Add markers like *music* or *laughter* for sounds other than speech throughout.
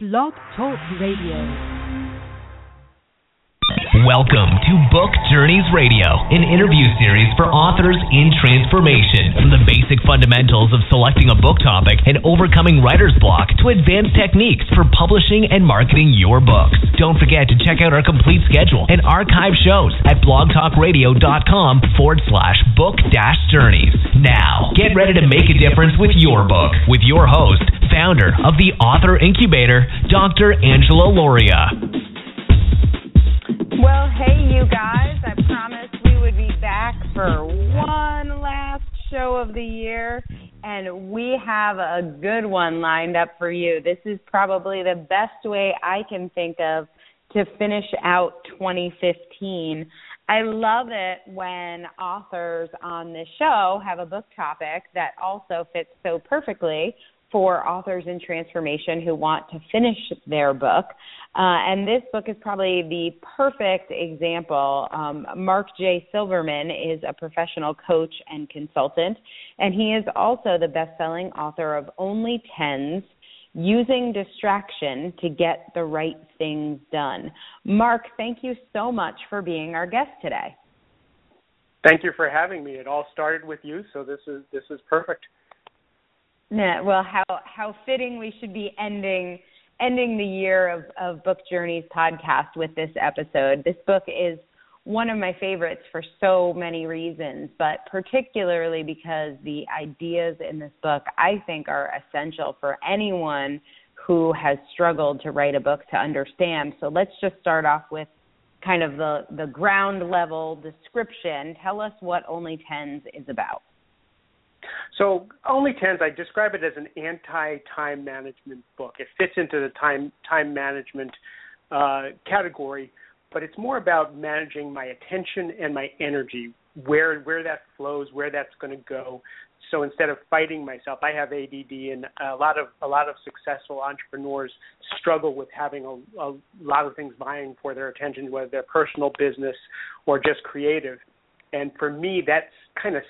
Blog Talk Radio. Welcome to Book Journeys Radio, an interview series for authors in transformation. From the basic fundamentals of selecting a book topic and overcoming writer's block to advanced techniques for publishing and marketing your books. Don't forget to check out our complete schedule and archive shows at blogtalkradio.com forward slash book dash journeys. Now, get ready to make a difference with your book with your host, founder of the Author Incubator, Dr. Angela Lauria. Well, hey, you guys. I promised we would be back for one last show of the year, and we have a good one lined up for you. This is probably the best way I can think of to finish out 2015. I love it when authors on this show have a book topic that also fits so perfectly for authors in transformation who want to finish their book. Uh, and this book is probably the perfect example. Um, Mark J. Silverman is a professional coach and consultant, and he is also the best selling author of Only Tens Using Distraction to Get the Right Things Done. Mark, thank you so much for being our guest today. Thank you for having me. It all started with you, so this is this is perfect. Yeah, well, how how fitting we should be ending ending the year of of Book Journeys podcast with this episode. This book is one of my favorites for so many reasons, but particularly because the ideas in this book I think are essential for anyone who has struggled to write a book to understand. So let's just start off with kind of the the ground level description. Tell us what Only Tens is about. So only tens, I describe it as an anti-time management book. It fits into the time time management uh, category, but it's more about managing my attention and my energy, where where that flows, where that's going to go. So instead of fighting myself, I have ADD, and a lot of a lot of successful entrepreneurs struggle with having a, a lot of things vying for their attention, whether they're personal business or just creative. And for me, that's kind of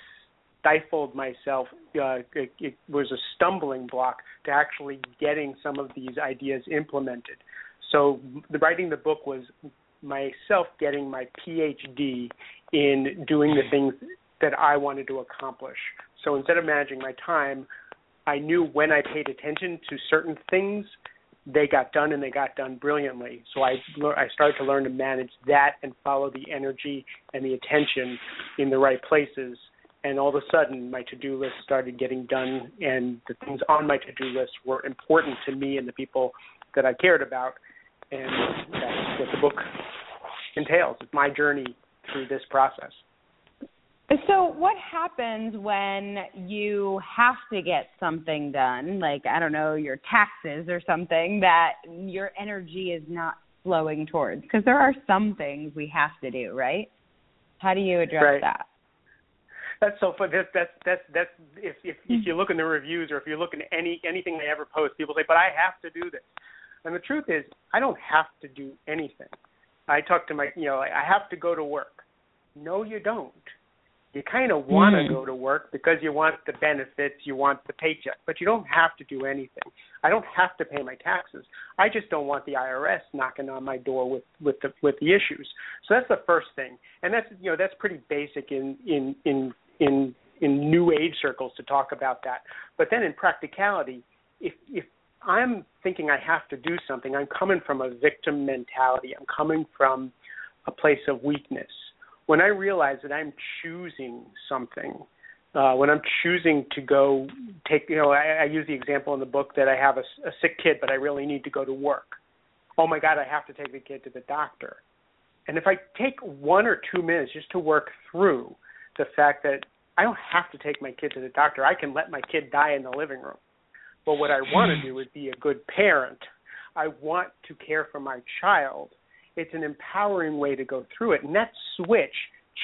stifled myself. Uh, it, it was a stumbling block to actually getting some of these ideas implemented. So the writing the book was myself getting my PhD in doing the things that I wanted to accomplish. So instead of managing my time, I knew when I paid attention to certain things, they got done and they got done brilliantly. So I I started to learn to manage that and follow the energy and the attention in the right places and all of a sudden my to-do list started getting done and the things on my to-do list were important to me and the people that I cared about and that's what the book entails. It's my journey through this process. So, what happens when you have to get something done, like, I don't know, your taxes or something, that your energy is not flowing towards? Because there are some things we have to do, right? How do you address right. that? That's so fun. That's that's that's that's if if if you look in the reviews or if you look in any anything I ever post, people say, "But I have to do this," and the truth is, I don't have to do anything. I talk to my, you know, I have to go to work. No, you don't. You kind of want to mm. go to work because you want the benefits, you want the paycheck, but you don't have to do anything. I don't have to pay my taxes. I just don't want the IRS knocking on my door with with the with the issues. So that's the first thing, and that's you know that's pretty basic in in in in in new age circles to talk about that. But then in practicality, if if I'm thinking I have to do something, I'm coming from a victim mentality. I'm coming from a place of weakness. When I realize that I'm choosing something, uh, when I'm choosing to go take, you know, I, I use the example in the book that I have a, a sick kid, but I really need to go to work. Oh my God, I have to take the kid to the doctor. And if I take one or two minutes just to work through the fact that I don't have to take my kid to the doctor. I can let my kid die in the living room. But what I want to do is be a good parent. I want to care for my child. It's an empowering way to go through it. And that switch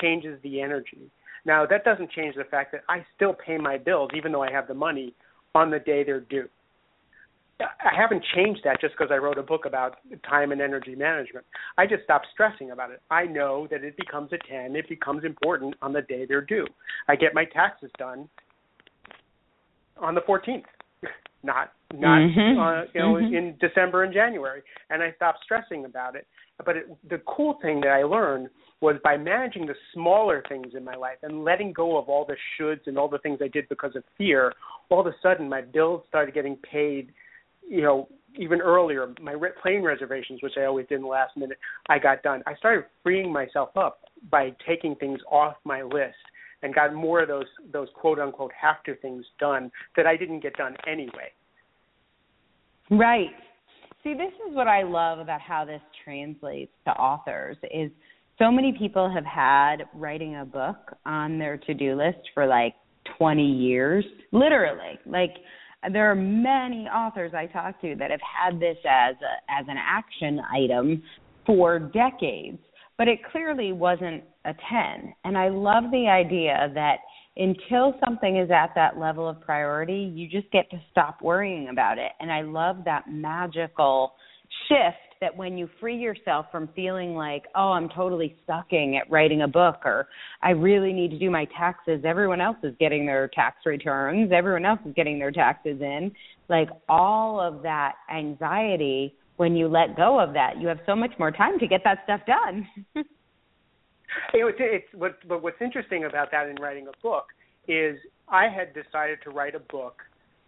changes the energy. Now, that doesn't change the fact that I still pay my bills, even though I have the money, on the day they're due. I haven't changed that just because I wrote a book about time and energy management. I just stopped stressing about it. I know that it becomes a 10, it becomes important on the day they're due. I get my taxes done on the 14th, *laughs* not not Mhm. uh, you know Mhm. in December and January, and I stopped stressing about it. But it, the cool thing that I learned was by managing the smaller things in my life and letting go of all the shoulds and all the things I did because of fear. All of a sudden, my bills started getting paid. You know, even earlier, my re- plane reservations, which I always did in the last minute, I got done. I started freeing myself up by taking things off my list and got more of those those quote unquote have to things done that I didn't get done anyway. Right. See, this is what I love about how this translates to authors is so many people have had writing a book on their to-do list for like 20 years, literally. Like there are many authors I talk to that have had this as a, as an action item for decades, but it clearly wasn't a 10. And I love the idea that until something is at that level of priority, you just get to stop worrying about it. And I love that magical shift that when you free yourself from feeling like, oh, I'm totally sucking at writing a book or I really need to do my taxes. Everyone else is getting their tax returns, everyone else is getting their taxes in. Like all of that anxiety, when you let go of that, you have so much more time to get that stuff done. *laughs* It's, it's what, but what's interesting about that in writing a book is I had decided to write a book,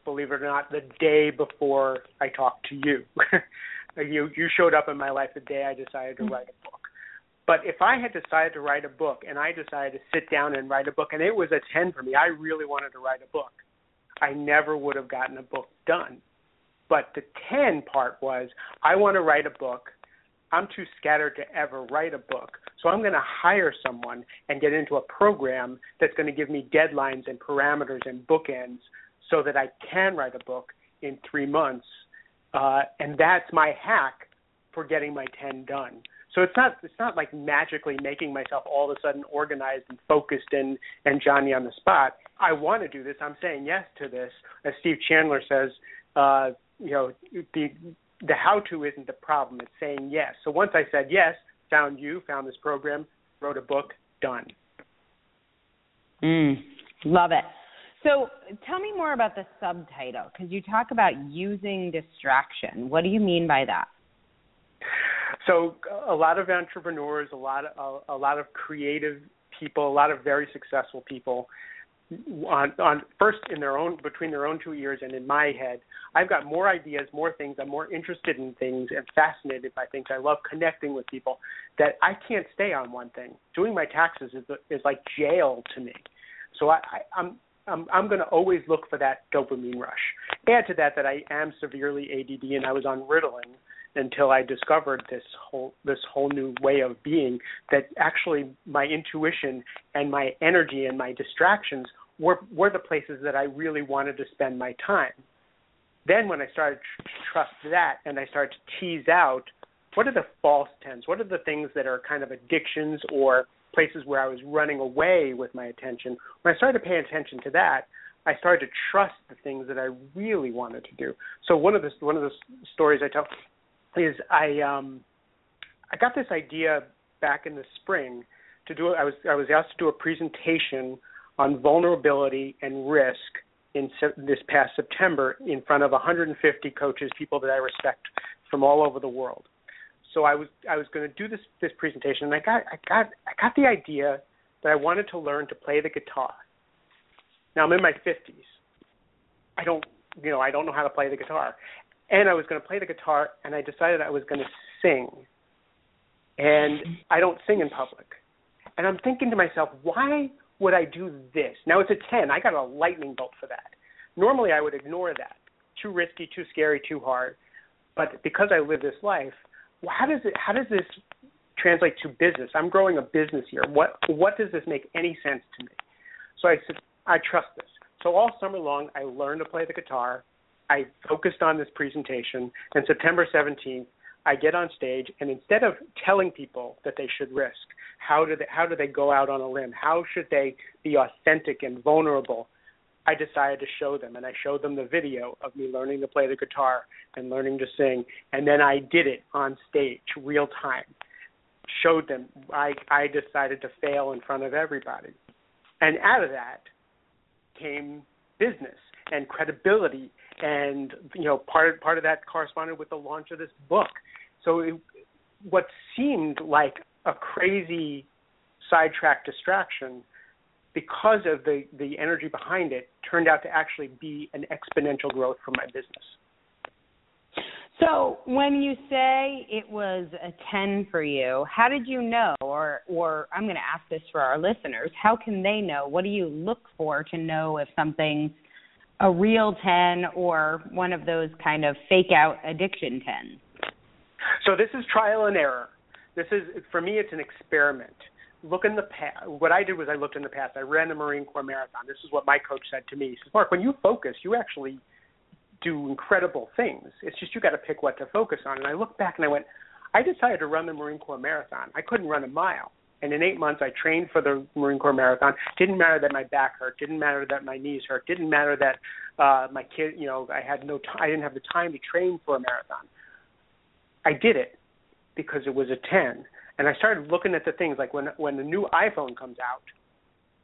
believe it or not, the day before I talked to you. *laughs* you you showed up in my life the day I decided to mm-hmm. write a book. But if I had decided to write a book and I decided to sit down and write a book and it was a 10 for me, I really wanted to write a book. I never would have gotten a book done. But the 10 part was I want to write a book. I'm too scattered to ever write a book. So I'm going to hire someone and get into a program that's going to give me deadlines and parameters and bookends so that I can write a book in three months. Uh, and that's my hack for getting my 10 done. So it's not it's not like magically making myself all of a sudden organized and focused and and Johnny on the spot. I want to do this. I'm saying yes to this. As Steve Chandler says, uh, you know, the the how to isn't the problem. It's saying yes. So once I said yes, found you, found this program, wrote a book, done. Mm, love it. So tell me more about the subtitle because you talk about using distraction. What do you mean by that? So a lot of entrepreneurs, a lot of a, a lot of creative people, a lot of very successful people on on first in their own between their own two ears and in my head i've got more ideas more things i'm more interested in things and fascinated by things i love connecting with people that i can't stay on one thing doing my taxes is is like jail to me so i, I i'm I'm, I'm going to always look for that dopamine rush. Add to that that I am severely ADD and I was on Ritalin until I discovered this whole this whole new way of being that actually my intuition and my energy and my distractions were were the places that I really wanted to spend my time. Then when I started to trust that and I started to tease out what are the false tens, what are the things that are kind of addictions or places where I was running away with my attention. When I started to pay attention to that, I started to trust the things that I really wanted to do. So one of the one of the stories I tell is I um I got this idea back in the spring to do I was I was asked to do a presentation on vulnerability and risk in this past September in front of 150 coaches, people that I respect from all over the world. So I was I was going to do this this presentation, and I got I got I got the idea that I wanted to learn to play the guitar. Now I'm in my 50s. I don't you know I don't know how to play the guitar, and I was going to play the guitar, and I decided I was going to sing. And I don't sing in public, and I'm thinking to myself, why would I do this? Now it's a 10. I got a lightning bolt for that. Normally I would ignore that. Too risky, too scary, too hard. But because I live this life, how does it how does this translate to business? I'm growing a business here. What what does this make any sense to me? So I said I trust this. So all summer long I learned to play the guitar. I focused on this presentation and September 17th I get on stage and instead of telling people that they should risk, how do they how do they go out on a limb? How should they be authentic and vulnerable? I decided to show them, and I showed them the video of me learning to play the guitar and learning to sing, and then I did it on stage, real time. Showed them. I I decided to fail in front of everybody, and out of that came business and credibility and you know part part of that corresponded with the launch of this book. So it, what seemed like a crazy sidetrack distraction because of the the energy behind it turned out to actually be an exponential growth for my business. So, when you say it was a 10 for you, how did you know or or I'm going to ask this for our listeners, how can they know? What do you look for to know if something's a real 10 or one of those kind of fake out addiction 10s? So, this is trial and error. This is for me it's an experiment. Look in the past. What I did was I looked in the past. I ran the Marine Corps marathon. This is what my coach said to me. He says, "Mark, when you focus, you actually do incredible things. It's just you got to pick what to focus on. And I looked back and I went, I decided to run the Marine Corps marathon. I couldn't run a mile. And in eight months, I trained for the Marine Corps marathon. Didn't matter that my back hurt. Didn't matter that my knees hurt. Didn't matter that uh, my kid, you know, I had no, t- I didn't have the time to train for a marathon. I did it because it was a ten, and I started looking at the things like when when the new iPhone comes out.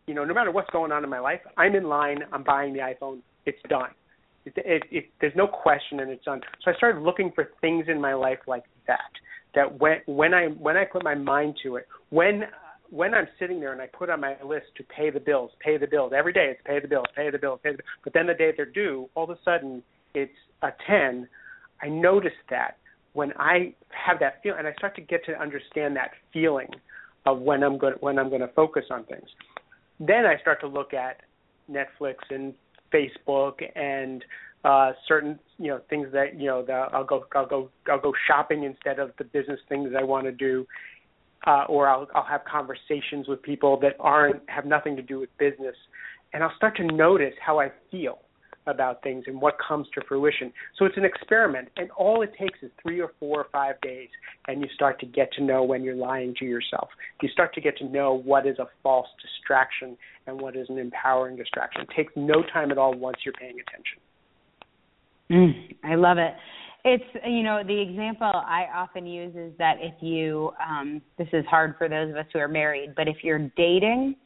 You know, no matter what's going on in my life, I'm in line. I'm buying the iPhone. It's done. It, it, it, there's no question, and it's done. So I started looking for things in my life like that. That when when I when I put my mind to it, when when I'm sitting there and I put on my list to pay the bills, pay the bills every day, it's pay the bills, pay the bills, pay the bills. But then the day they're due, all of a sudden it's a ten. I noticed that when I have that feel, and I start to get to understand that feeling of when I'm going when I'm going to focus on things. Then I start to look at Netflix and Facebook and uh, certain you know things that you know the, I'll go I'll go I'll go shopping instead of the business things I want to do, uh, or I'll I'll have conversations with people that aren't have nothing to do with business, and I'll start to notice how I feel about things and what comes to fruition. So it's an experiment, and all it takes is three or four or five days, and you start to get to know when you're lying to yourself. You start to get to know what is a false distraction and what is an empowering distraction. It takes no time at all once you're paying attention. Mm, I love it. It's you know the example I often use is that if you um, this is hard for those of us who are married, but if you're dating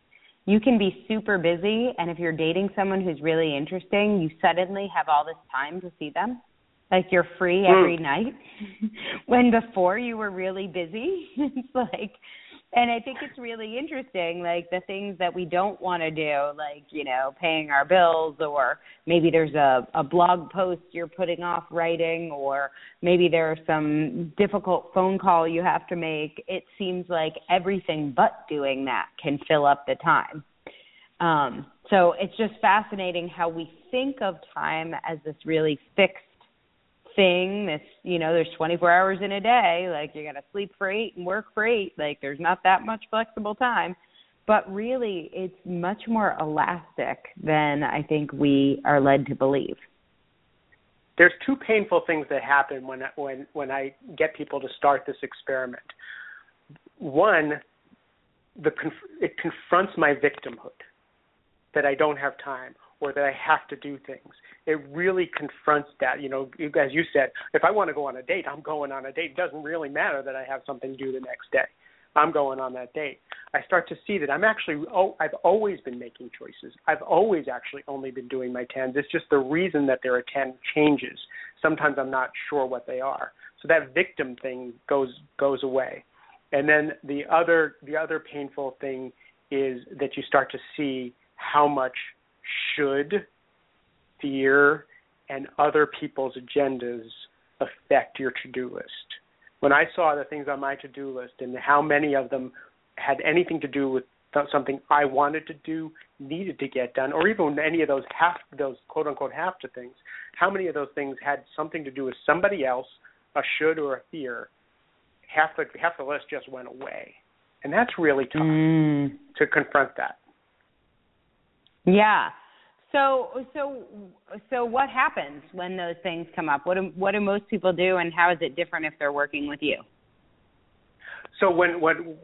you can be super busy and if you're dating someone who's really interesting you suddenly have all this time to see them like you're free hmm. every mm. night *laughs* when before you were really busy *laughs* it's like and I think it's really interesting, like the things that we don't want to do, like you know, paying our bills, or maybe there's a a blog post you're putting off writing, or maybe there's some difficult phone call you have to make. It seems like everything but doing that can fill up the time. Um, so it's just fascinating how we think of time as this really fixed thing this you know there's 24 hours in a day like you got to sleep for 8 and work for 8 like there's not that much flexible time. But really it's much more elastic than i think we are led to believe. There's two painful things that happen when when when i get people to start this experiment. One the it confronts my victimhood that i don't have time or that I have to do things. It really confronts that. You know, as you said, if I want to go on a date, I'm going on a date. It doesn't really matter that I have something to do the next day. I'm going on that date. I start to see that I'm actually oh I've always been making choices. I've always actually only been doing my tens. It's just the reason that there are ten changes. Sometimes I'm not sure what they are. So that victim thing goes goes away. And then the other the other painful thing is that you start to see how much should, fear, and other people's agendas affect your to do list. When I saw the things on my to do list and how many of them had anything to do with something I wanted to do, needed to get done, or even any of those half those quote unquote half to things, how many of those things had something to do with somebody else, a should or a fear, half the half the list just went away. And that's really tough mm. to confront that. Yeah. So so so what happens when those things come up? What do what do most people do, and how is it different if they're working with you? So when when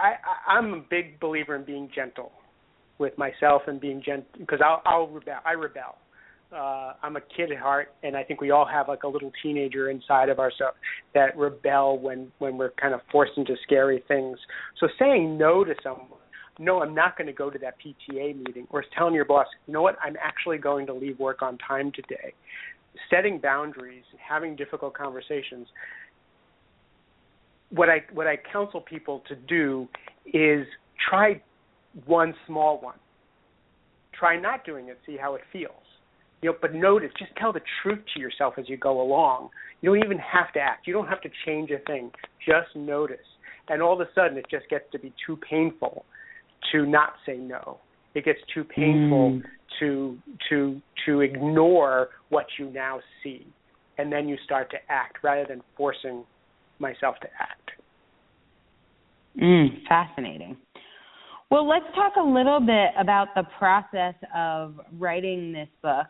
I I'm a big believer in being gentle with myself and being gentle because I'll I'll rebel I rebel. Uh, I'm a kid at heart, and I think we all have like a little teenager inside of ourselves that rebel when when we're kind of forced into scary things. So saying no to someone no, I'm not going to go to that PTA meeting, or telling your boss, you know what, I'm actually going to leave work on time today. setting boundaries, having difficult conversations. What I what I counsel people to do is try one small one. Try not doing it, see how it feels. You know, but notice, just tell the truth to yourself as you go along. You don't even have to act. You don't have to change a thing. Just notice. And all of a sudden it just gets to be too painful to not say no. It gets too painful mm. to to to ignore what you now see. And then you start to act rather than forcing myself to act. Mm, fascinating. Well, let's talk a little bit about the process of writing this book.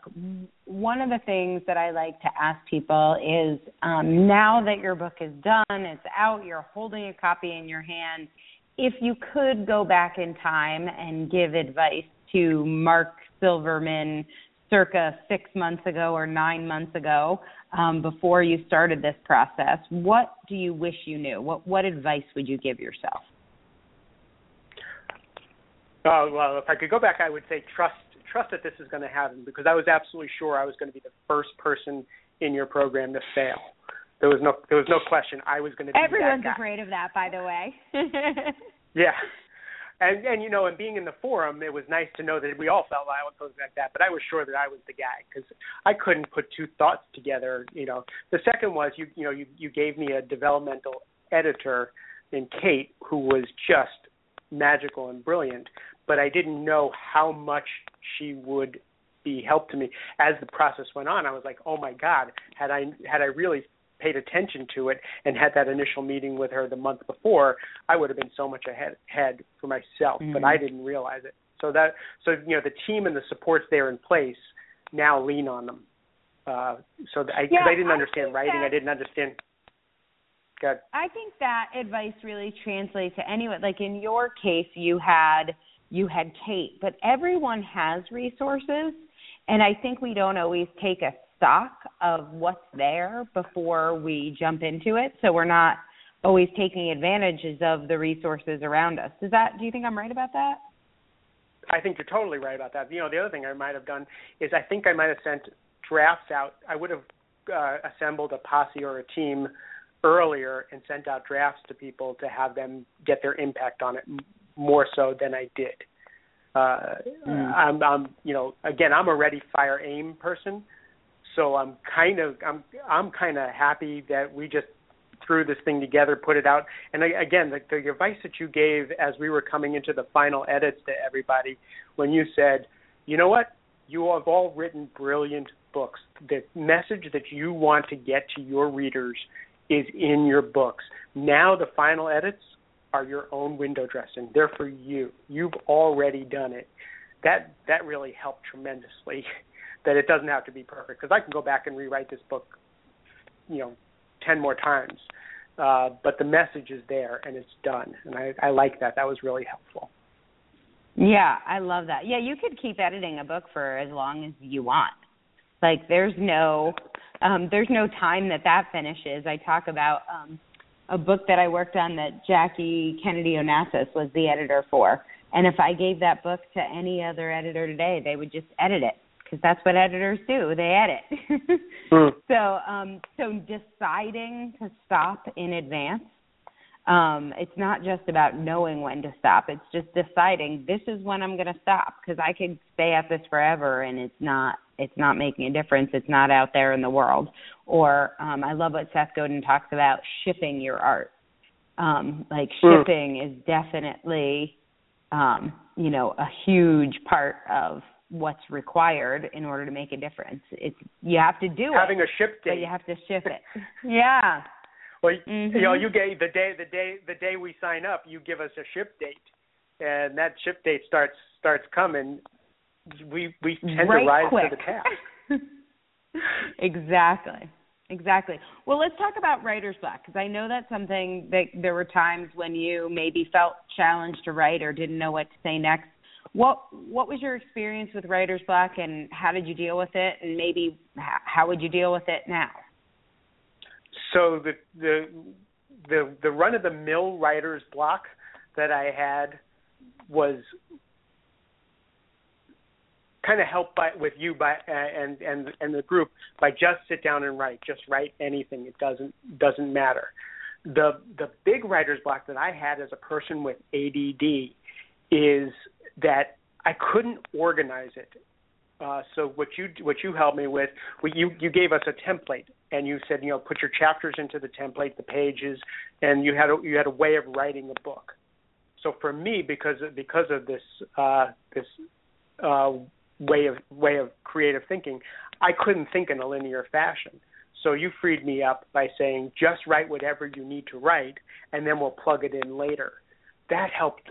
One of the things that I like to ask people is um, now that your book is done, it's out, you're holding a copy in your hand, if you could go back in time and give advice to Mark Silverman circa six months ago or nine months ago um, before you started this process, what do you wish you knew? What, what advice would you give yourself? Uh, well, if I could go back, I would say trust trust that this is going to happen because I was absolutely sure I was going to be the first person in your program to fail. There was no there was no question I was going to be Everyone's that guy. afraid of that, by the way. *laughs* yeah. And and you know, and being in the forum, it was nice to know that we all felt like that. But I was sure that I was the guy because I couldn't put two thoughts together. You know, the second was you you know you you gave me a developmental editor in Kate who was just magical and brilliant, but I didn't know how much she would be help to me as the process went on. I was like, oh my god, had I had I really paid attention to it and had that initial meeting with her the month before, I would have been so much ahead, ahead for myself, mm-hmm. but I didn't realize it. So that so you know the team and the supports there in place now lean on them. Uh, so I, yeah, I didn't understand writing, that, I didn't understand Good. I think that advice really translates to anyone. Like in your case, you had you had Kate, but everyone has resources, and I think we don't always take a stock of what's there before we jump into it. So we're not always taking advantages of the resources around us. Does that? Do you think I'm right about that? I think you're totally right about that. You know, the other thing I might have done is I think I might have sent drafts out. I would have uh, assembled a posse or a team earlier and sent out drafts to people to have them get their impact on it more so than I did. Uh, mm. I'm, I'm, you know, again, I'm a ready, fire, aim person, so I'm kind of, I'm, I'm kind of happy that we just threw this thing together, put it out. And again, the, the advice that you gave as we were coming into the final edits to everybody, when you said, you know what, you have all written brilliant books. The message that you want to get to your readers is in your books. Now the final edits are your own window dressing. They're for you. You've already done it. That that really helped tremendously. *laughs* that it doesn't have to be perfect because I can go back and rewrite this book, you know, ten more times. Uh, but the message is there and it's done, and I, I like that. That was really helpful. Yeah, I love that. Yeah, you could keep editing a book for as long as you want. Like there's no um, there's no time that that finishes. I talk about um, a book that I worked on that Jackie Kennedy Onassis was the editor for. And if I gave that book to any other editor today, they would just edit it because that's what editors do. They edit. *laughs* mm. So, um, so deciding to stop in advance. Um, it's not just about knowing when to stop. It's just deciding this is when I'm going to stop because I could stay at this forever and it's not it's not making a difference. It's not out there in the world. Or um, I love what Seth Godin talks about shipping your art. Um, like hmm. shipping mm. is definitely, um, you know, a huge part of what's required in order to make a difference. It's you have to do Having it. Having a ship date. But you have to ship it. *laughs* yeah. Well, mm-hmm. you know, you gave the day the day the day we sign up, you give us a ship date, and that ship date starts starts coming we we tend right to rise quick. to the task. *laughs* exactly. Exactly. Well, let's talk about writer's block because I know that's something that there were times when you maybe felt challenged to write or didn't know what to say next. What what was your experience with writer's block and how did you deal with it? And maybe how would you deal with it now? So the the the the run of the mill writer's block that I had was kind of helped by with you by and and and the group by just sit down and write just write anything. It doesn't doesn't matter. The the big writer's block that i had as a person with add is that i couldn't organize it uh, so what you what you helped me with, we, you you gave us a template and you said you know put your chapters into the template, the pages, and you had a, you had a way of writing a book. So for me, because of, because of this uh, this uh, way of way of creative thinking, I couldn't think in a linear fashion. So you freed me up by saying just write whatever you need to write, and then we'll plug it in later. That helped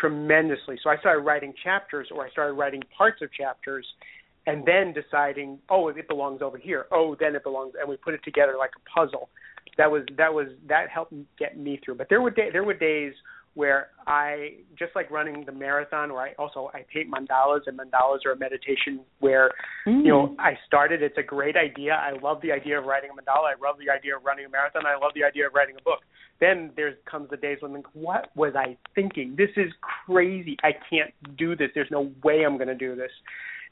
tremendously. So I started writing chapters, or I started writing parts of chapters, and then deciding, oh, it belongs over here. Oh, then it belongs, and we put it together like a puzzle. That was that was that helped get me through. But there were day, there were days where I just like running the marathon where I also I paint mandalas and mandalas are a meditation where mm. you know I started it's a great idea I love the idea of writing a mandala I love the idea of running a marathon I love the idea of writing a book then there comes the days when I think what was I thinking? This is crazy. I can't do this. There's no way I'm going to do this.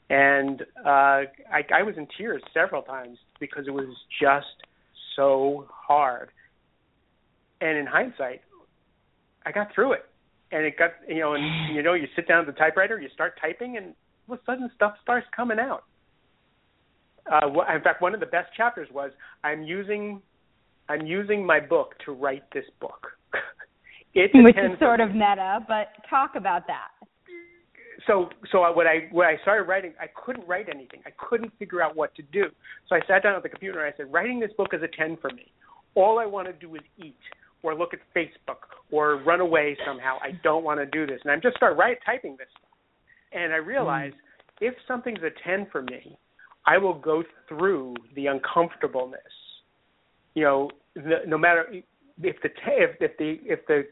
And uh I I was in tears several times because it was just so hard. And in hindsight I got through it, and it got you know, and you know, you sit down at the typewriter, you start typing, and all of a sudden stuff starts coming out. Uh, in fact, one of the best chapters was I'm using I'm using my book to write this book. *laughs* it's Which is sort of meta, but talk about that. So, so what I when I started writing, I couldn't write anything. I couldn't figure out what to do. So I sat down at the computer and I said, writing this book is a ten for me. All I want to do is eat or look at Facebook or run away somehow. I don't want to do this. And I just start right typing this stuff. And I realize mm. if something's a 10 for me, I will go through the uncomfortableness. You know, no matter if the if, if the if the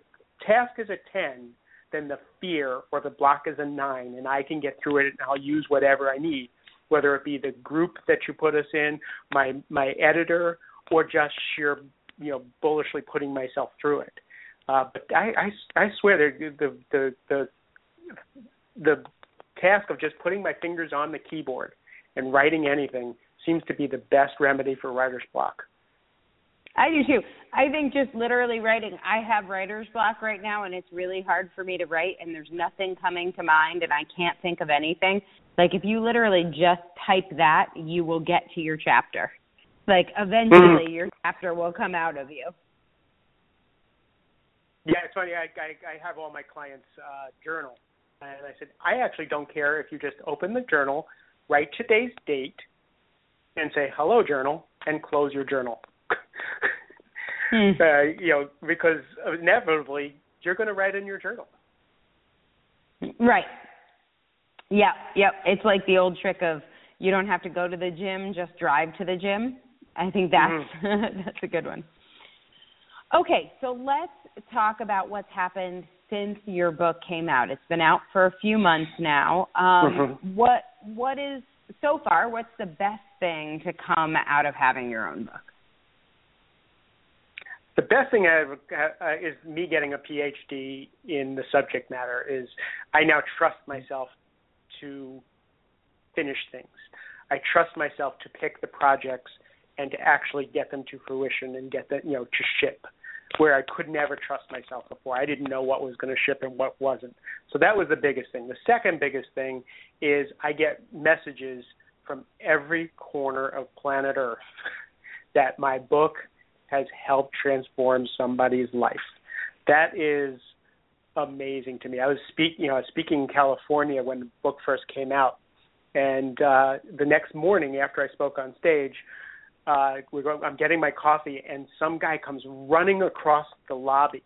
task is a 10, then the fear or the block is a 9 and I can get through it and I'll use whatever I need, whether it be the group that you put us in, my my editor or just sheer you know bullishly putting myself through it. Uh, but I, I I swear the the the the the task of just putting my fingers on the keyboard and writing anything seems to be the best remedy for writer's block. I do too. I think just literally writing. I have writer's block right now, and it's really hard for me to write, and there's nothing coming to mind, and I can't think of anything. Like if you literally just type that, you will get to your chapter. Like eventually mm. your chapter will come out of you. Yeah, it's funny. I I, I have all my clients' uh, journal, and I said I actually don't care if you just open the journal, write today's date, and say hello journal, and close your journal. Mm. *laughs* uh, you know, because inevitably you're going to write in your journal. Right. Yeah. Yep. It's like the old trick of you don't have to go to the gym, just drive to the gym. I think that's mm-hmm. *laughs* that's a good one. Okay, so let's talk about what's happened since your book came out. It's been out for a few months now. Um, mm-hmm. What what is so far? What's the best thing to come out of having your own book? The best thing I've, uh, is me getting a PhD in the subject matter. Is I now trust myself to finish things. I trust myself to pick the projects and to actually get them to fruition and get them, you know, to ship where I could never trust myself before. I didn't know what was going to ship and what wasn't. So that was the biggest thing. The second biggest thing is I get messages from every corner of planet Earth *laughs* that my book has helped transform somebody's life. That is amazing to me. I was speak, you know, speaking in California when the book first came out, and uh, the next morning after I spoke on stage, uh, we're going, I'm getting my coffee, and some guy comes running across the lobby,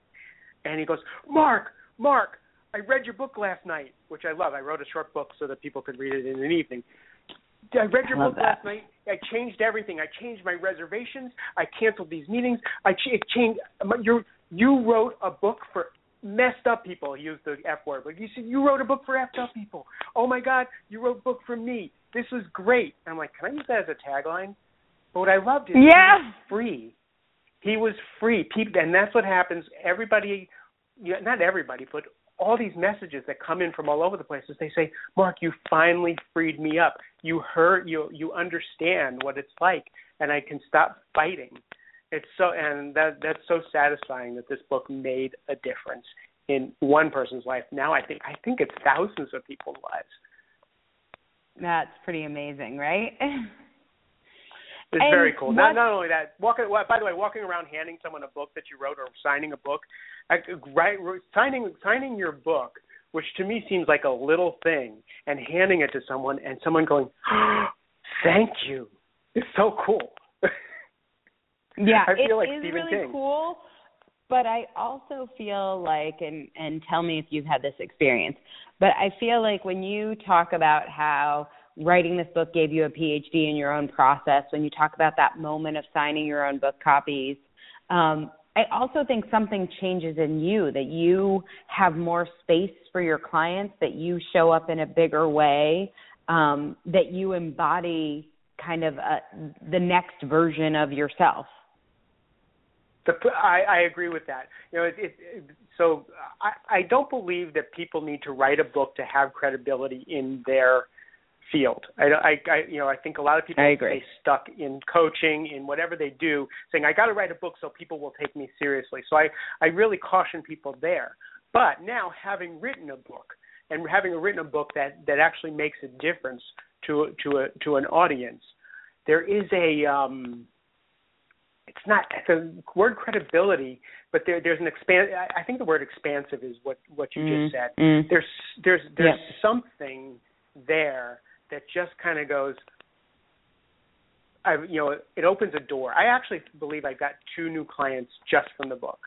and he goes, "Mark, Mark, I read your book last night, which I love. I wrote a short book so that people could read it in an evening. I read your book that. last night. I changed everything. I changed my reservations. I canceled these meetings. I ch- changed. Um, you you wrote a book for messed up people. He used the F word, but you said you wrote a book for effed up people. Oh my God, you wrote a book for me. This was great. And I'm like, can I use that as a tagline? But what I loved is yeah. he was free. He was free. People, and that's what happens. Everybody, you know, not everybody, but all these messages that come in from all over the place is they say, Mark, you finally freed me up. You heard you you understand what it's like and I can stop fighting. It's so and that that's so satisfying that this book made a difference in one person's life. Now I think I think it's thousands of people's lives. That's pretty amazing, right? *laughs* It's and very cool. Not not only that, walking. By the way, walking around handing someone a book that you wrote or signing a book, right? Signing signing your book, which to me seems like a little thing, and handing it to someone and someone going, oh, "Thank you." It's so cool. *laughs* yeah, I feel it like is Stephen really King. cool. But I also feel like, and and tell me if you've had this experience. But I feel like when you talk about how writing this book gave you a PhD in your own process, when you talk about that moment of signing your own book copies, um, I also think something changes in you, that you have more space for your clients, that you show up in a bigger way, um, that you embody kind of a, uh, the next version of yourself. The, I, I agree with that. You know, it, it, so I, I don't believe that people need to write a book to have credibility in their field. I, I, I you know, I think a lot of people stay stuck in coaching, in whatever they do, saying I got to write a book so people will take me seriously. So I, I really caution people there. But now, having written a book and having written a book that that actually makes a difference to to a to an audience, there is a um, it's not the word credibility, but there there's an expand. I think the word expansive is what what you mm, just said. Mm. There's there's there's yeah. something there that just kind of goes. I you know it opens a door. I actually believe I got two new clients just from the book,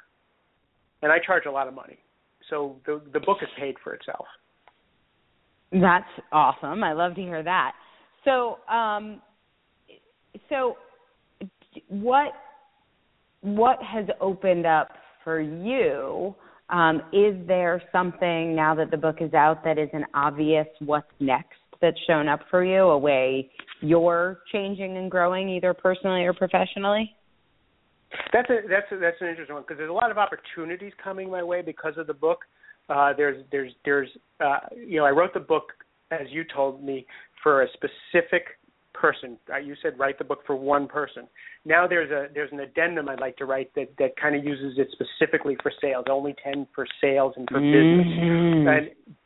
and I charge a lot of money, so the the book is paid for itself. That's awesome. I love to hear that. So, um, so what what has opened up for you? Um, is there something now that the book is out that is an obvious what's next that's shown up for you, a way you're changing and growing either personally or professionally? That's a that's a, that's an interesting one because there's a lot of opportunities coming my way because of the book. Uh, there's there's there's uh, you know I wrote the book as you told me for a specific person. Uh, you said write the book for one person. Now there's a there's an addendum I'd like to write that that kind of uses it specifically for sales, only ten for sales and for mm-hmm. business. And,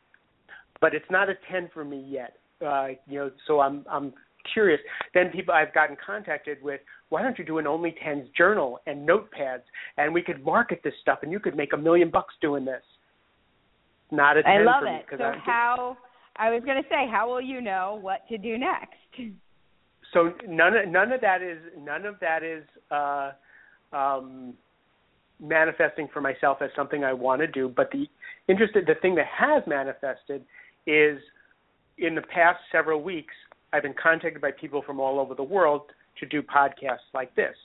but it's not a ten for me yet. Uh, you know, so I'm I'm curious. Then people I've gotten contacted with, why don't you do an only tens journal and notepads, and we could market this stuff, and you could make a million bucks doing this. Not a ten I love it. So I, how? I was going to say, how will you know what to do next? so none of none of that is none of that is uh, um, manifesting for myself as something I want to do. But the interested the thing that has manifested is in the past several weeks I've been contacted by people from all over the world to do podcasts like this.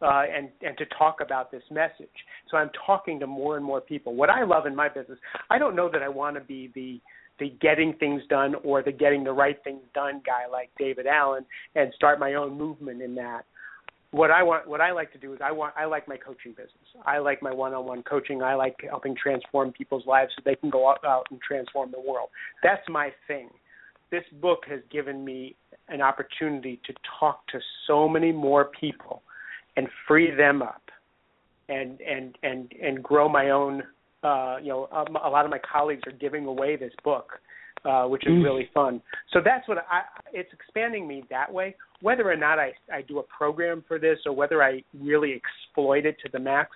Uh, and and to talk about this message. So I'm talking to more and more people. What I love in my business, I don't know that I want to be the the getting things done or the getting the right things done guy like David Allen and start my own movement in that. What I want what I like to do is I want I like my coaching business. I like my one-on-one coaching. I like helping transform people's lives so they can go out, out and transform the world. That's my thing. This book has given me an opportunity to talk to so many more people and free them up and and and and grow my own uh, you know, um, a lot of my colleagues are giving away this book, uh, which is mm. really fun. So that's what I. It's expanding me that way. Whether or not I I do a program for this or whether I really exploit it to the max,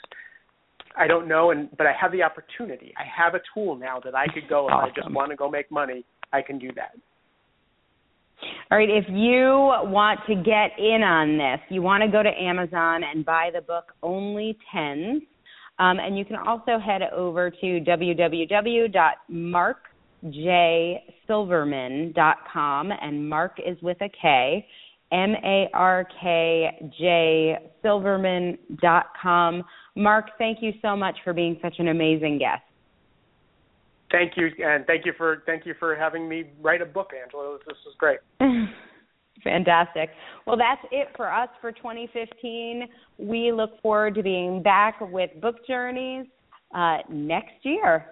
I don't know. And but I have the opportunity. I have a tool now that I could go awesome. if I just want to go make money. I can do that. All right, if you want to get in on this, you want to go to Amazon and buy the book Only Tens um, and you can also head over to www.markjsilverman.com, and Mark is with a K, M A R K J Silverman.com. Mark, thank you so much for being such an amazing guest. Thank you, and thank you for thank you for having me write a book, Angela. This is great. *laughs* Fantastic. Well, that's it for us for 2015. We look forward to being back with book journeys uh, next year.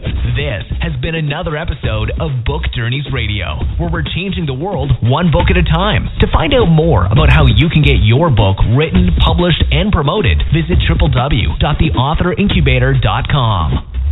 This has been another episode of Book Journeys Radio, where we're changing the world one book at a time. To find out more about how you can get your book written, published, and promoted, visit www.theauthorincubator.com.